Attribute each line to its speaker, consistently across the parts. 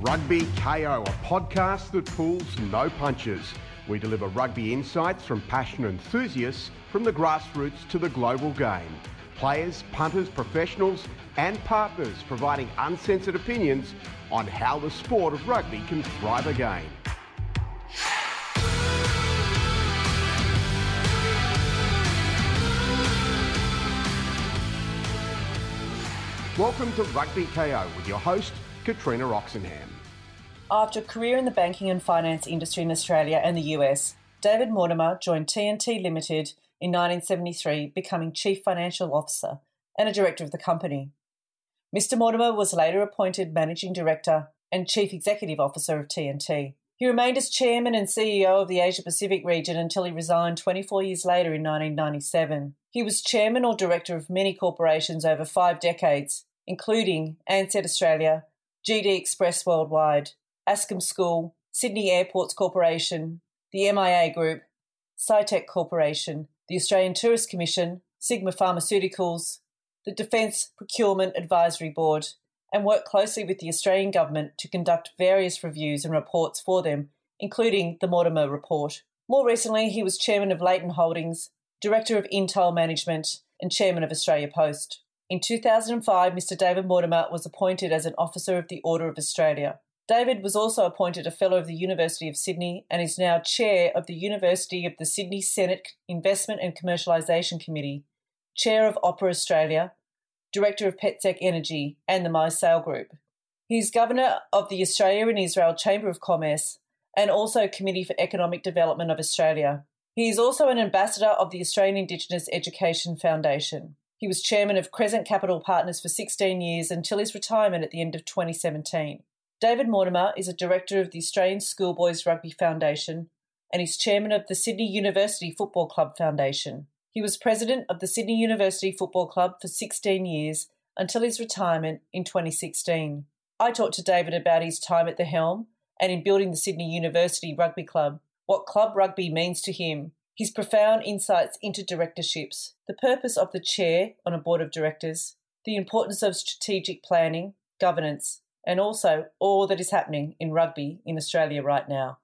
Speaker 1: Rugby KO, a podcast that pulls no punches. We deliver rugby insights from passionate enthusiasts from the grassroots to the global game. Players, punters, professionals, and partners providing uncensored opinions on how the sport of rugby can thrive again. Welcome to Rugby KO with your host, Katrina Oxenham.
Speaker 2: After a career in the banking and finance industry in Australia and the US, David Mortimer joined TNT Limited in 1973, becoming Chief Financial Officer and a Director of the company. Mr. Mortimer was later appointed Managing Director and Chief Executive Officer of TNT. He remained as Chairman and CEO of the Asia Pacific region until he resigned 24 years later in 1997. He was Chairman or Director of many corporations over five decades, including Ansett Australia, GD Express Worldwide, Ascham School, Sydney Airports Corporation, the MIA Group, Scitech Corporation, the Australian Tourist Commission, Sigma Pharmaceuticals, the Defence Procurement Advisory Board, and worked closely with the Australian Government to conduct various reviews and reports for them, including the Mortimer Report. More recently, he was Chairman of Leighton Holdings, Director of Intel Management, and Chairman of Australia Post. In 2005, Mr. David Mortimer was appointed as an Officer of the Order of Australia. David was also appointed a Fellow of the University of Sydney and is now Chair of the University of the Sydney Senate Investment and Commercialisation Committee, Chair of Opera Australia, Director of PetSec Energy and the MySale Group. He is Governor of the Australia and Israel Chamber of Commerce and also Committee for Economic Development of Australia. He is also an ambassador of the Australian Indigenous Education Foundation. He was chairman of Crescent Capital Partners for 16 years until his retirement at the end of 2017. David Mortimer is a director of the Australian Schoolboys Rugby Foundation and is chairman of the Sydney University Football Club Foundation. He was president of the Sydney University Football Club for 16 years until his retirement in 2016. I talked to David about his time at the helm and in building the Sydney University Rugby Club, what club rugby means to him, his profound insights into directorships, the purpose of the chair on a board of directors, the importance of strategic planning, governance, and also all that is happening in rugby in Australia right now.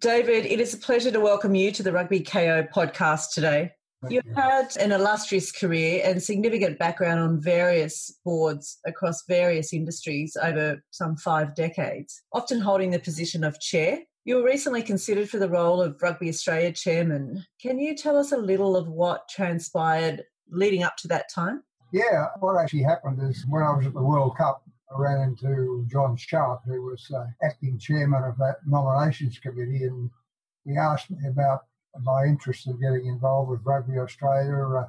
Speaker 2: David, it is a pleasure to welcome you to the Rugby KO podcast today. You've had an illustrious career and significant background on various boards across various industries over some five decades, often holding the position of chair you were recently considered for the role of Rugby Australia chairman. Can you tell us a little of what transpired leading up to that time?
Speaker 3: Yeah, what actually happened is when I was at the World Cup, I ran into John Sharp, who was uh, acting chairman of that nominations committee, and he asked me about my interest in getting involved with Rugby Australia. Uh,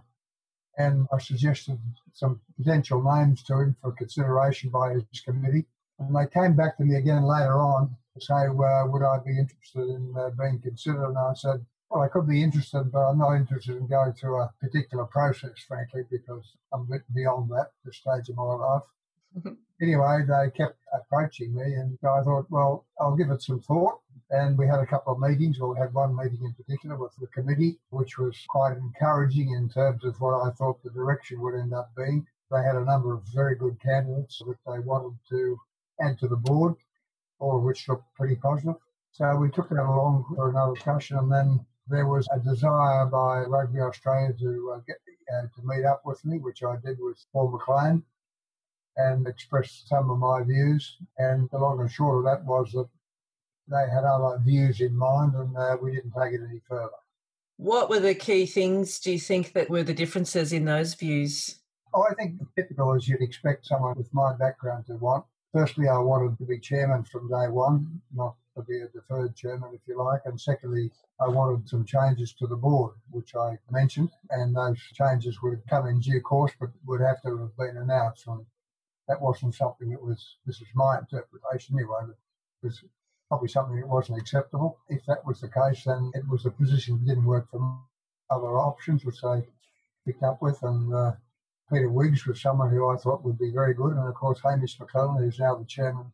Speaker 3: and I suggested some potential names to him for consideration by his committee. And they came back to me again later on say, uh, would I be interested in uh, being considered? And I said, well, I could be interested, but I'm not interested in going through a particular process, frankly, because I'm a bit beyond that this stage of my life. Mm-hmm. anyway, they kept approaching me, and I thought, well, I'll give it some thought. And we had a couple of meetings. Well, we had one meeting in particular with the committee, which was quite encouraging in terms of what I thought the direction would end up being. They had a number of very good candidates that they wanted to add to the board all of which looked pretty positive. So we took that along for another discussion, and then there was a desire by Rugby Australia to uh, get uh, to meet up with me, which I did with Paul McLean, and express some of my views. And the long and short of that was that they had other views in mind, and uh, we didn't take it any further.
Speaker 2: What were the key things, do you think, that were the differences in those views?
Speaker 3: Oh, I think typical as you'd expect someone with my background to want. Firstly, I wanted to be chairman from day one, not to be a deferred chairman, if you like. And secondly, I wanted some changes to the board, which I mentioned, and those changes would come in due course, but would have to have been announced. And that wasn't something that was, this is my interpretation anyway, but it was probably something that wasn't acceptable. If that was the case, then it was a position that didn't work for me. other options, which they picked up with. And uh, Peter Wiggs was someone who I thought would be very good. And of course, Hamish McLennan, who's now the chairman,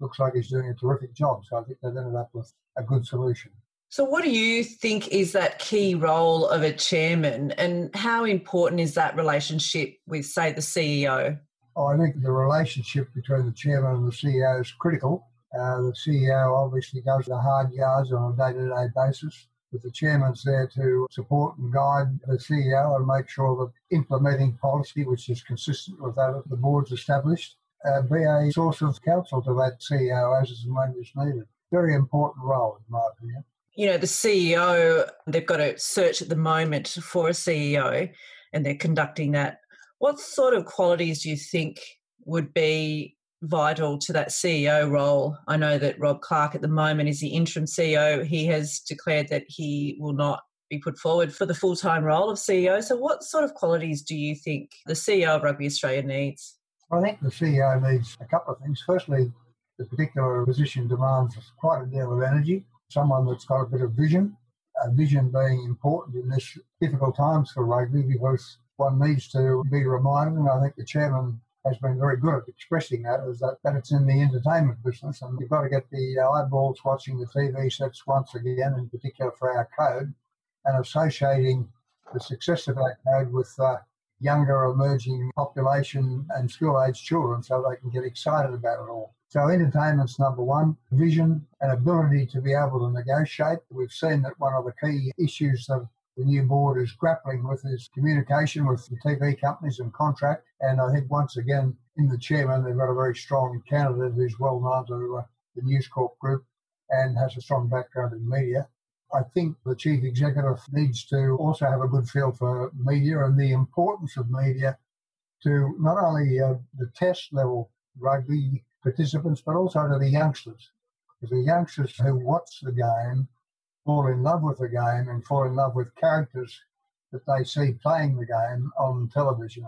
Speaker 3: looks like he's doing a terrific job. So I think they've ended up with a good solution.
Speaker 2: So, what do you think is that key role of a chairman, and how important is that relationship with, say, the CEO?
Speaker 3: Oh, I think the relationship between the chairman and the CEO is critical. Uh, the CEO obviously goes the hard yards on a day to day basis, the chairman's there to support and guide the CEO and make sure that implementing policy, which is consistent with that the board's established, uh, be a source of counsel to that CEO as and when it's needed. Very important role, in my opinion.
Speaker 2: You know, the CEO, they've got a search at the moment for a CEO and they're conducting that. What sort of qualities do you think would be vital to that CEO role? I know that Rob Clarke at the moment is the interim CEO. He has declared that he will not be put forward for the full time role of CEO. So, what sort of qualities do you think the CEO of Rugby Australia needs?
Speaker 3: I think the CEO needs a couple of things. Firstly, the particular position demands quite a deal of energy, someone that's got a bit of vision, vision being important in this difficult times for rugby because one needs to be reminded, and I think the chairman has been very good at expressing that, is that, that it's in the entertainment business and you've got to get the eyeballs watching the TV sets once again, in particular for our code, and associating the success of our code with uh, younger emerging population and school age children so they can get excited about it all. So entertainment's number one, vision and ability to be able to negotiate. We've seen that one of the key issues that the new board is grappling with is communication with the TV companies and contract. And I think once again, in the chairman, they've got a very strong candidate who's well known to uh, the News Corp group and has a strong background in media. I think the chief executive needs to also have a good feel for media and the importance of media to not only uh, the test level rugby participants, but also to the youngsters. Because the youngsters who watch the game fall in love with the game and fall in love with characters that they see playing the game on television.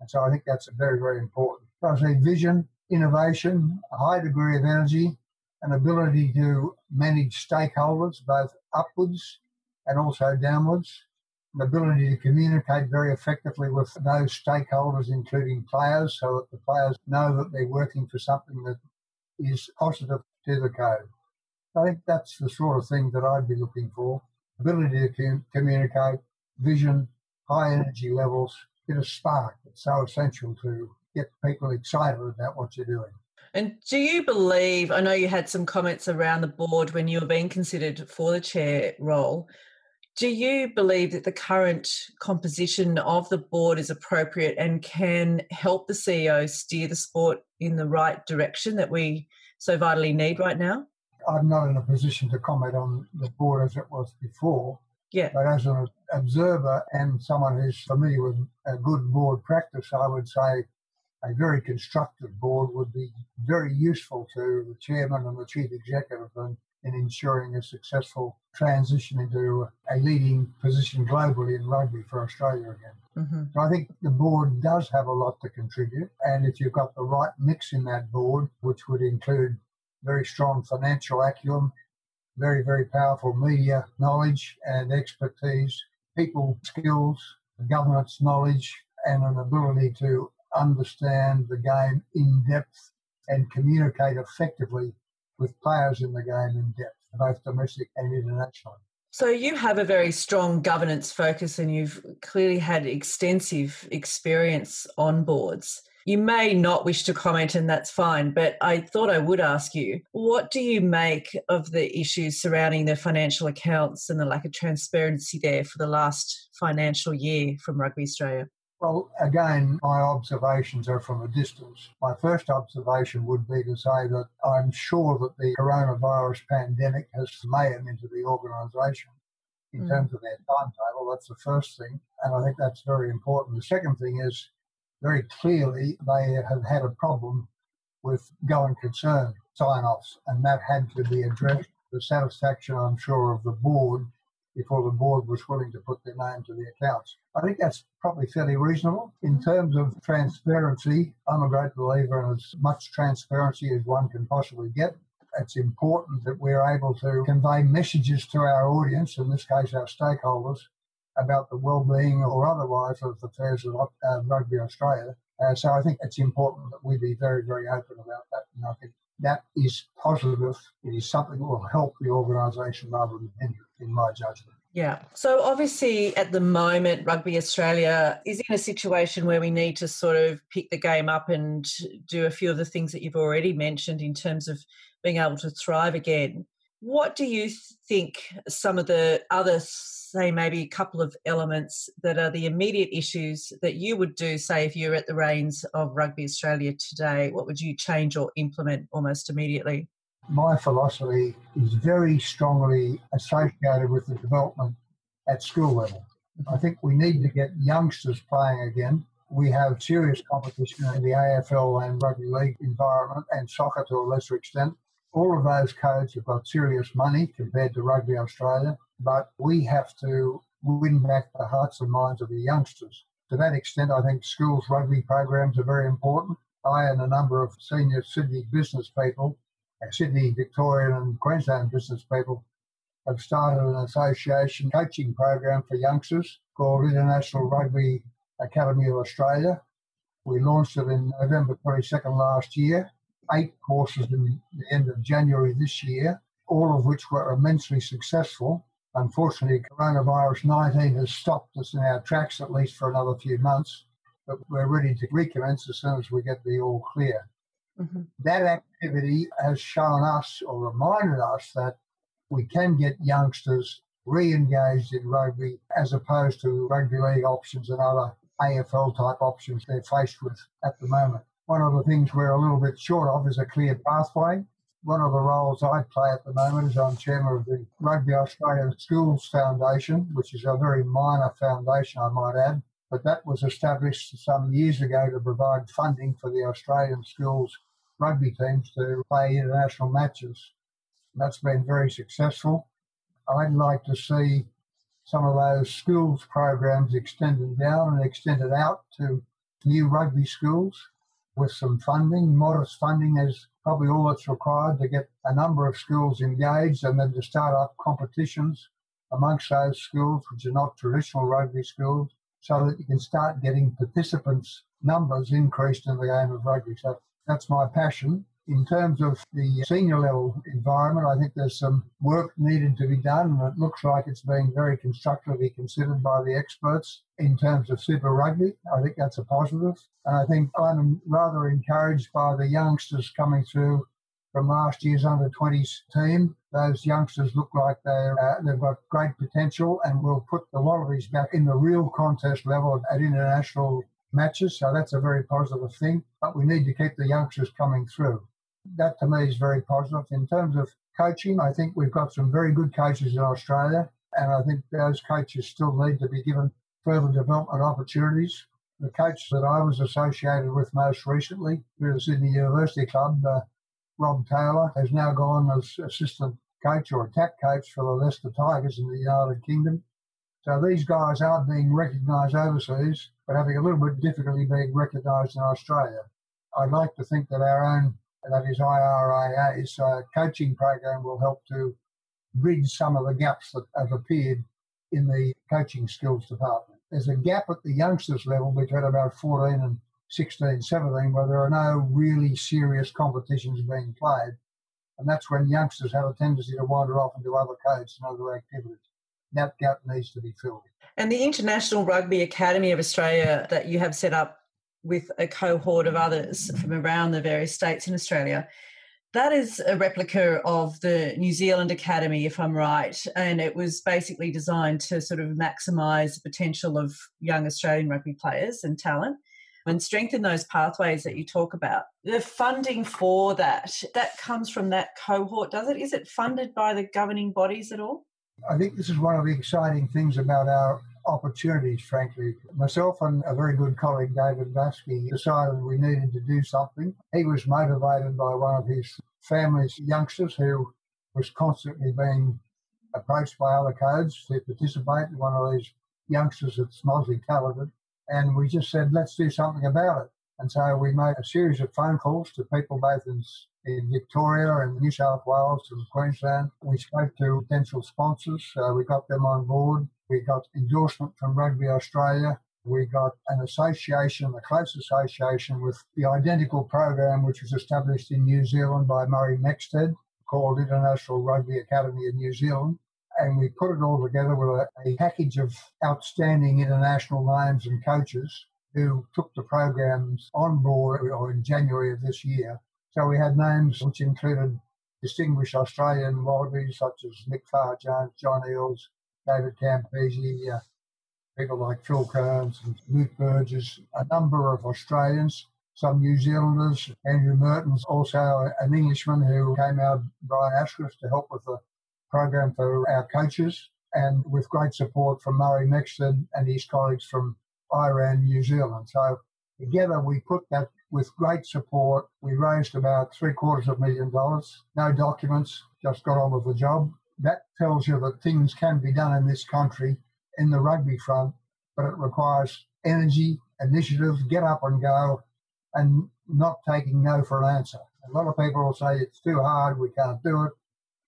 Speaker 3: And so I think that's very, very important. So I say vision, innovation, a high degree of energy, an ability to manage stakeholders both upwards and also downwards, an ability to communicate very effectively with those stakeholders, including players, so that the players know that they're working for something that is positive to the code. I think that's the sort of thing that I'd be looking for. Ability to communicate, vision, high energy levels, get a spark. It's so essential to get people excited about what you're doing.
Speaker 2: And do you believe, I know you had some comments around the board when you were being considered for the chair role. Do you believe that the current composition of the board is appropriate and can help the CEO steer the sport in the right direction that we so vitally need right now?
Speaker 3: I'm not in a position to comment on the board as it was before.
Speaker 2: Yeah.
Speaker 3: But as an observer and someone who's familiar with a good board practice, I would say a very constructive board would be very useful to the chairman and the chief executive in, in ensuring a successful transition into a leading position globally in rugby for Australia again. Mm-hmm. So I think the board does have a lot to contribute. And if you've got the right mix in that board, which would include very strong financial acumen, very, very powerful media knowledge and expertise, people skills, governance knowledge, and an ability to understand the game in depth and communicate effectively with players in the game in depth, both domestic and internationally.
Speaker 2: So, you have a very strong governance focus and you've clearly had extensive experience on boards. You may not wish to comment, and that's fine, but I thought I would ask you what do you make of the issues surrounding the financial accounts and the lack of transparency there for the last financial year from Rugby Australia?
Speaker 3: Well, again, my observations are from a distance. My first observation would be to say that I'm sure that the coronavirus pandemic has mayhem into the organisation in mm. terms of their timetable. That's the first thing. And I think that's very important. The second thing is very clearly they have had a problem with going concern sign offs, and that had to be addressed. The satisfaction, I'm sure, of the board before the board was willing to put their name to the accounts. I think that's probably fairly reasonable. In terms of transparency, I'm a great believer in as much transparency as one can possibly get. It's important that we're able to convey messages to our audience, in this case our stakeholders, about the well-being or otherwise of the affairs of uh, Rugby Australia. Uh, so I think it's important that we be very, very open about that. And I think that is positive. It is something that will help the organisation rather than hinder, in my judgment.
Speaker 2: Yeah. So obviously, at the moment, Rugby Australia is in a situation where we need to sort of pick the game up and do a few of the things that you've already mentioned in terms of being able to thrive again. What do you think some of the other, say, maybe a couple of elements that are the immediate issues that you would do, say, if you're at the reins of Rugby Australia today? What would you change or implement almost immediately?
Speaker 3: my philosophy is very strongly associated with the development at school level. I think we need to get youngsters playing again. We have serious competition in the AFL and rugby league environment and soccer to a lesser extent. All of those codes have got serious money compared to Rugby Australia, but we have to win back the hearts and minds of the youngsters. To that extent, I think schools rugby programs are very important. I and a number of senior Sydney business people uh, Sydney, Victorian, and Queensland business people have started an association coaching program for youngsters called International Rugby Academy of Australia. We launched it in November 22nd last year, eight courses in the end of January this year, all of which were immensely successful. Unfortunately, coronavirus 19 has stopped us in our tracks at least for another few months, but we're ready to recommence as soon as we get the all clear. Mm-hmm. That activity has shown us or reminded us that we can get youngsters re engaged in rugby as opposed to rugby league options and other AFL type options they're faced with at the moment. One of the things we're a little bit short of is a clear pathway. One of the roles I play at the moment is I'm chairman of the Rugby Australia Schools Foundation, which is a very minor foundation, I might add but that was established some years ago to provide funding for the Australian schools rugby teams to play international matches. That's been very successful. I'd like to see some of those schools programs extended down and extended out to new rugby schools with some funding. Modest funding is probably all that's required to get a number of schools engaged and then to start up competitions amongst those schools, which are not traditional rugby schools, so that you can start getting participants' numbers increased in the game of rugby. So that's my passion. In terms of the senior level environment, I think there's some work needed to be done, and it looks like it's being very constructively considered by the experts in terms of Super Rugby. I think that's a positive. And I think I'm rather encouraged by the youngsters coming through from last year's under 20s team. Those youngsters look like they're, uh, they've got great potential and will put the Wallabies back in the real contest level at international matches. So that's a very positive thing. But we need to keep the youngsters coming through. That to me is very positive. In terms of coaching, I think we've got some very good coaches in Australia. And I think those coaches still need to be given further development opportunities. The coach that I was associated with most recently through the Sydney University Club, uh, Rob Taylor has now gone as assistant coach or attack coach for the Leicester Tigers in the United Kingdom. So these guys are being recognised overseas, but having a little bit of difficulty being recognised in Australia. I'd like to think that our own, that is IRIA's uh, coaching program will help to bridge some of the gaps that have appeared in the coaching skills department. There's a gap at the youngsters level between about 14 and 16, 17, where there are no really serious competitions being played. And that's when youngsters have a tendency to wander off into other codes and other activities. That gap needs to be filled.
Speaker 2: And the International Rugby Academy of Australia that you have set up with a cohort of others from around the various states in Australia, that is a replica of the New Zealand Academy, if I'm right. And it was basically designed to sort of maximise the potential of young Australian rugby players and talent and strengthen those pathways that you talk about. The funding for that, that comes from that cohort, does it? Is it funded by the governing bodies at all?
Speaker 3: I think this is one of the exciting things about our opportunities, frankly. Myself and a very good colleague, David Vasky, decided we needed to do something. He was motivated by one of his family's youngsters who was constantly being approached by other codes to participate. in One of these youngsters that's mostly talented. And we just said, let's do something about it. And so we made a series of phone calls to people both in, in Victoria and New South Wales and Queensland. We spoke to potential sponsors. Uh, we got them on board. We got endorsement from Rugby Australia. We got an association, a close association with the identical program which was established in New Zealand by Murray Mexted called International Rugby Academy in New Zealand. and we put it all together with a, a package of outstanding international names and coaches who took the programs on board or in January of this year. So we had names which included distinguished Australian wallabies such as Nick Farr-Jones, John Eales, David Campese, uh, people like Phil Kearns and Luke Burgess, a number of Australians, some New Zealanders, Andrew Mehrtens, also an Englishman who came out, Brian Ashcroft, to help with the program for our coaches, and with great support from Murray Mexted and his colleagues from Iran, New Zealand. So together we put that with great support. We raised about three quarters of a million dollars. No documents, just got on with the job. That tells you that things can be done in this country in the rugby front, but it requires energy, initiative, get up and go, and not taking no for an answer. A lot of people will say it's too hard, we can't do it.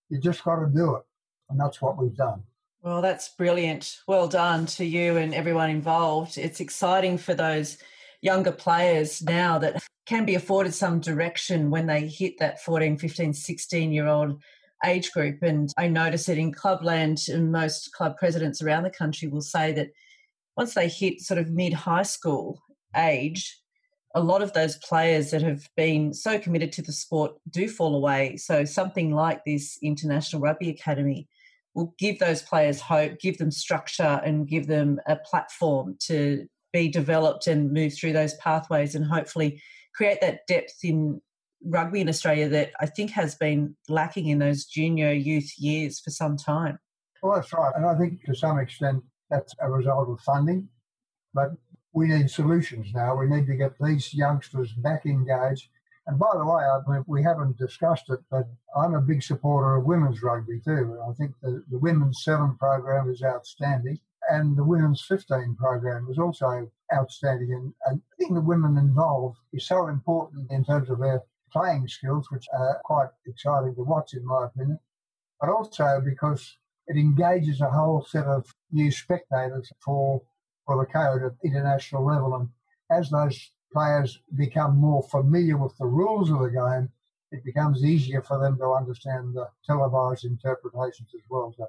Speaker 3: You just got to do it. And that's what we've done.
Speaker 2: Well, that's brilliant. Well done to you and everyone involved. It's exciting for those younger players now that can be afforded some direction when they hit that 14, 15, 16 year old age group. And I notice it in clubland, and most club presidents around the country will say that once they hit sort of mid high school age, a lot of those players that have been so committed to the sport do fall away. So something like this International Rugby Academy will give those players hope, give them structure, and give them a platform to be developed and move through those pathways and hopefully create that depth in rugby in Australia that I think has been lacking in those junior youth years for some time.
Speaker 3: Well, that's right. And I think to some extent that's a result of funding. But we need solutions now. We need to get these youngsters back engaged. And by the way, I mean, we haven't discussed it, but I'm a big supporter of women's rugby too. I think the, the women's seven program is outstanding, and the women's 15 program is also outstanding. And, and getting the women involved is so important in terms of their playing skills, which are quite exciting to watch, in my opinion, but also because it engages a whole set of new spectators for for the code at international level. And as those players become more familiar with the rules of the game, it becomes easier for them to understand the televised interpretations as well. So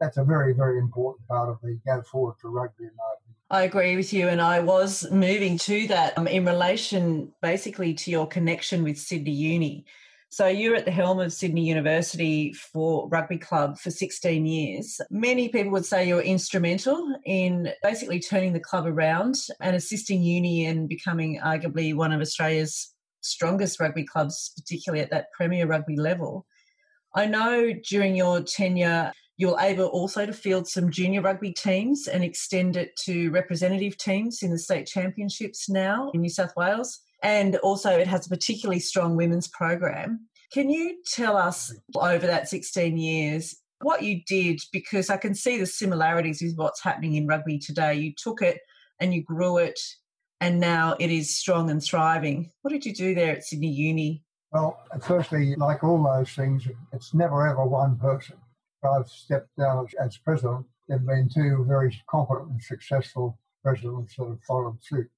Speaker 3: that's a very, very important part of the go forward for rugby in my opinion.
Speaker 2: I agree with you, and I was moving to that um, in relation basically to your connection with Sydney Uni. So you're at the helm of Sydney University for rugby club for 16 years. Many people would say you're instrumental in basically turning the club around and assisting uni in becoming arguably one of Australia's strongest rugby clubs, particularly at that premier rugby level. I know during your tenure you're able also to field some junior rugby teams and extend it to representative teams in the state championships now in New South Wales and also it has a particularly strong women's program. Can you tell us over that 16 years what you did? Because I can see the similarities with what's happening in rugby today. You took it and you grew it, and now it is strong and thriving. What did you do there at Sydney Uni?
Speaker 3: Well, firstly, like all those things, it's never ever one person. I've stepped down as president. There have been two very competent and successful presidents that have followed suit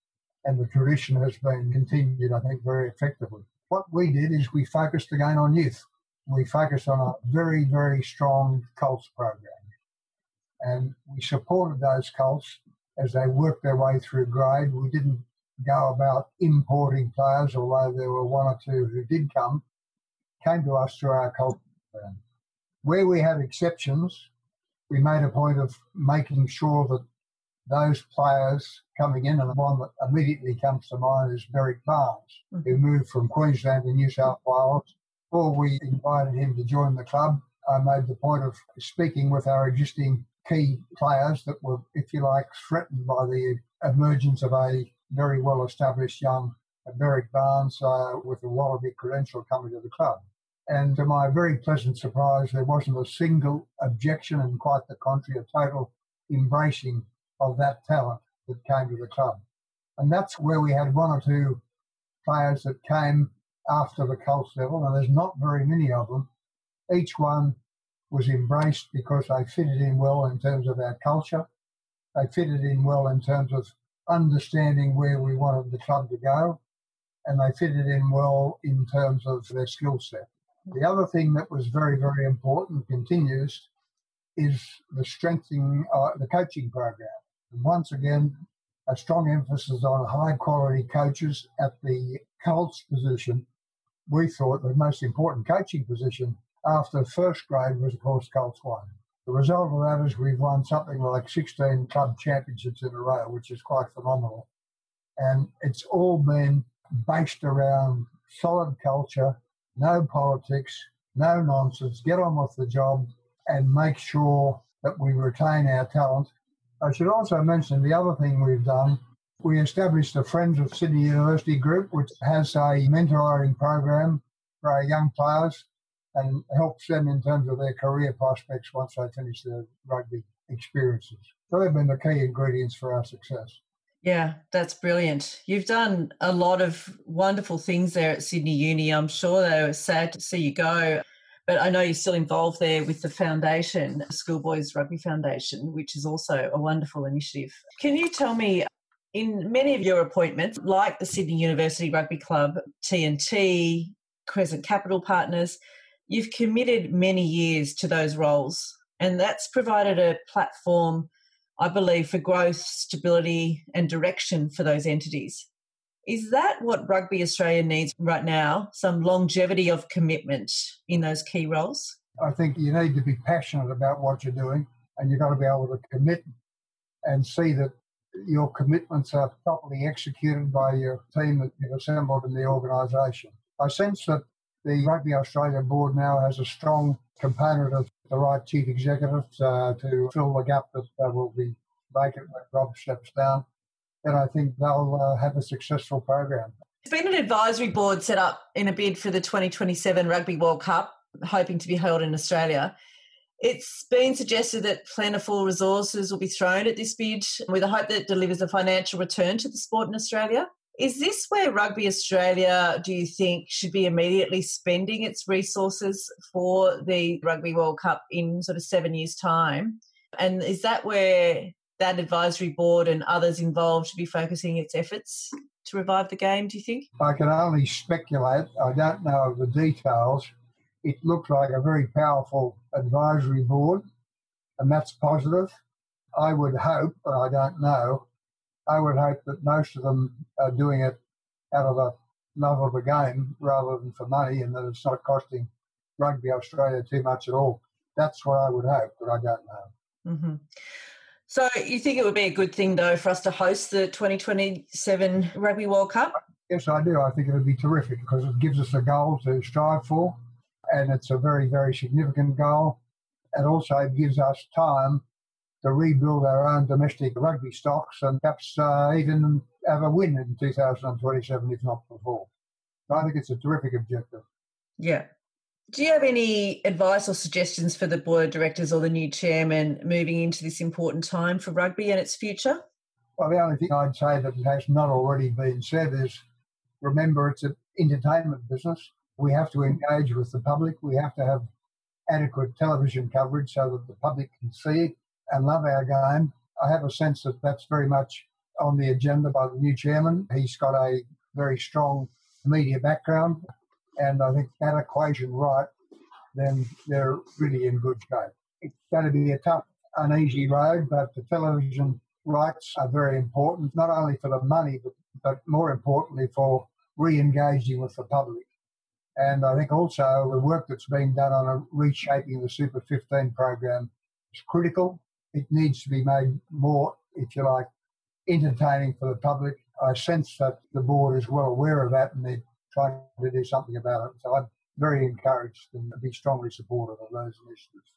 Speaker 3: and the tradition has been continued, I think, very effectively. What we did is we focused again on youth. We focused on a very, very strong Colts program. And we supported those Colts as they worked their way through grade. We didn't go about importing players, although there were one or two who did come, came to us through our Colts program. Where we had exceptions, we made a point of making sure that those players coming in, and the one that immediately comes to mind is Berrick Barnes, mm-hmm. who moved from Queensland to New South Wales. Before we invited him to join the club, I made the point of speaking with our existing key players that were, if you like, threatened by the emergence of a very well established young Berrick Barnes uh, with a Wallaby credential coming to the club. And to my very pleasant surprise, there wasn't a single objection, and quite the contrary, a total embracing of that talent that came to the club. And that's where we had one or two players that came after the Colts level, and there's not very many of them. Each one was embraced because they fitted in well in terms of our culture. They fitted in well in terms of understanding where we wanted the club to go, and they fitted in well in terms of their skill set. The other thing that was very, very important continues is the strengthening uh, the coaching program. And once again, a strong emphasis on high quality coaches at the Colts position. We thought the most important coaching position after first grade was, of course, Colts 1. The result of that is we've won something like 16 club championships in a row, which is quite phenomenal. And it's all been based around solid culture, no politics, no nonsense, get on with the job and make sure that we retain our talent. I should also mention the other thing we've done. We established a Friends of Sydney University group, which has a mentoring program for our young players and helps them in terms of their career prospects once they finish their rugby experiences. So they've been the key ingredients for our success.
Speaker 2: Yeah, that's brilliant. You've done a lot of wonderful things there at Sydney Uni. I'm sure they were sad to see you go. But I know you're still involved there with the foundation, Schoolboys Rugby Foundation, which is also a wonderful initiative. Can you tell me, in many of your appointments, like the Sydney University Rugby Club, TNT, Crescent Capital Partners, you've committed many years to those roles, and that's provided a platform, I believe, for growth, stability, and direction for those entities. Is that what Rugby Australia needs right now? Some longevity of commitment in those key roles?
Speaker 3: I think you need to be passionate about what you're doing and you've got to be able to commit and see that your commitments are properly executed by your team that you've assembled in the organisation. I sense that the Rugby Australia board now has a strong component of the right chief executive uh, to fill the gap that uh, will be vacant when Rob steps down And I think they'll uh, have a successful program.
Speaker 2: There's been an advisory board set up in a bid for the 2027 Rugby World Cup, hoping to be held in Australia. It's been suggested that plentiful resources will be thrown at this bid with the hope that it delivers a financial return to the sport in Australia. Is this where Rugby Australia, do you think, should be immediately spending its resources for the Rugby World Cup in sort of seven years' time? And is that where that advisory board and others involved should be focusing its efforts to revive the game, do you think?
Speaker 3: I can only speculate. I don't know the details. It looks like a very powerful advisory board, and that's positive. I would hope, but I don't know, I would hope that most of them are doing it out of a love of the game rather than for money and that it's not costing Rugby Australia too much at all. That's what I would hope, but I don't know.
Speaker 2: Mm-hmm. So you think it would be a good thing, though, for us to host the 2027 Rugby World Cup?
Speaker 3: Yes, I do. I think it would be terrific because it gives us a goal to strive for, and it's a very, very significant goal. And also it gives us time to rebuild our own domestic rugby stocks and perhaps uh, even have a win in 2027, if not before. So I think it's a terrific objective.
Speaker 2: Yeah, do you have any advice or suggestions for the board of directors or the new chairman moving into this important time for rugby and its future?
Speaker 3: Well, the only thing I'd say that has not already been said is remember it's an entertainment business. We have to engage with the public. We have to have adequate television coverage so that the public can see it and love our game. I have a sense that that's very much on the agenda by the new chairman. He's got a very strong media background and I think that equation right, then they're really in good shape. It's going to be a tough, uneasy road, but the television rights are very important, not only for the money, but, but more importantly for re-engaging with the public. And I think also the work that's being done on reshaping the Super 15 program is critical. It needs to be made more, if you like, entertaining for the public. I sense that the board is well aware of that and they're trying to do something about it. So I'm very encouraged and be strongly supportive of those initiatives.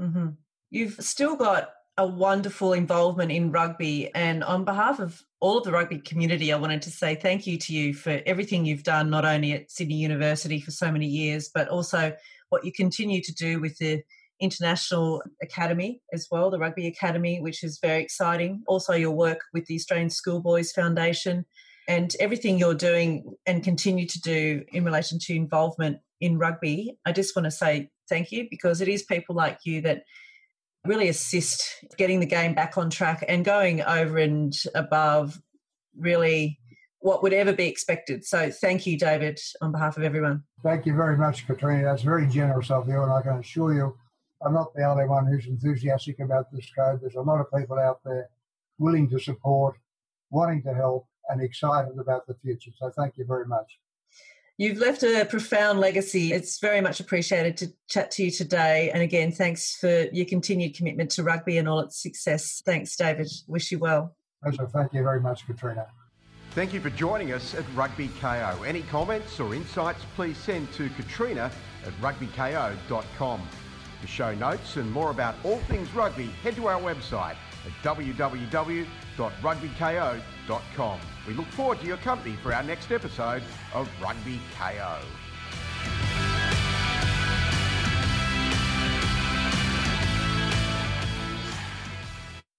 Speaker 2: Mm-hmm. You've still got a wonderful involvement in rugby, and on behalf of all of the rugby community, I wanted to say thank you to you for everything you've done, not only at Sydney University for so many years, but also what you continue to do with the International Academy as well, the Rugby Academy, which is very exciting. Also, your work with the Australian Schoolboys Foundation and everything you're doing and continue to do in relation to involvement in rugby, I just want to say thank you because it is people like you that really assist getting the game back on track and going over and above really what would ever be expected. So thank you, David, on behalf of everyone.
Speaker 3: Thank you very much, Katrina. That's very generous of you, and I can assure you I'm not the only one who's enthusiastic about this code. There's a lot of people out there willing to support, wanting to help, and excited about the future. So thank you very much.
Speaker 2: You've left a profound legacy. It's very much appreciated to chat to you today. And again, thanks for your continued commitment to rugby and all its success. Thanks, David. Wish you well.
Speaker 3: Pleasure. Thank you very much, Katrina.
Speaker 1: Thank you for joining us at Rugby KO. Any comments or insights, please send to katrina at rugbyko.com. For show notes and more about all things rugby, head to our website at www.rugbyko.com. We look forward to your company for our next episode of Rugby KO.